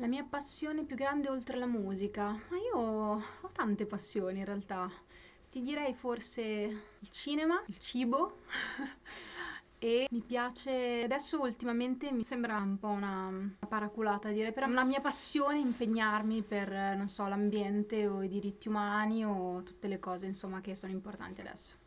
La mia passione più grande oltre la musica? Ma io ho tante passioni in realtà. Ti direi forse il cinema, il cibo e mi piace adesso ultimamente mi sembra un po' una paraculata a dire però la mia passione è impegnarmi per non so l'ambiente o i diritti umani o tutte le cose insomma che sono importanti adesso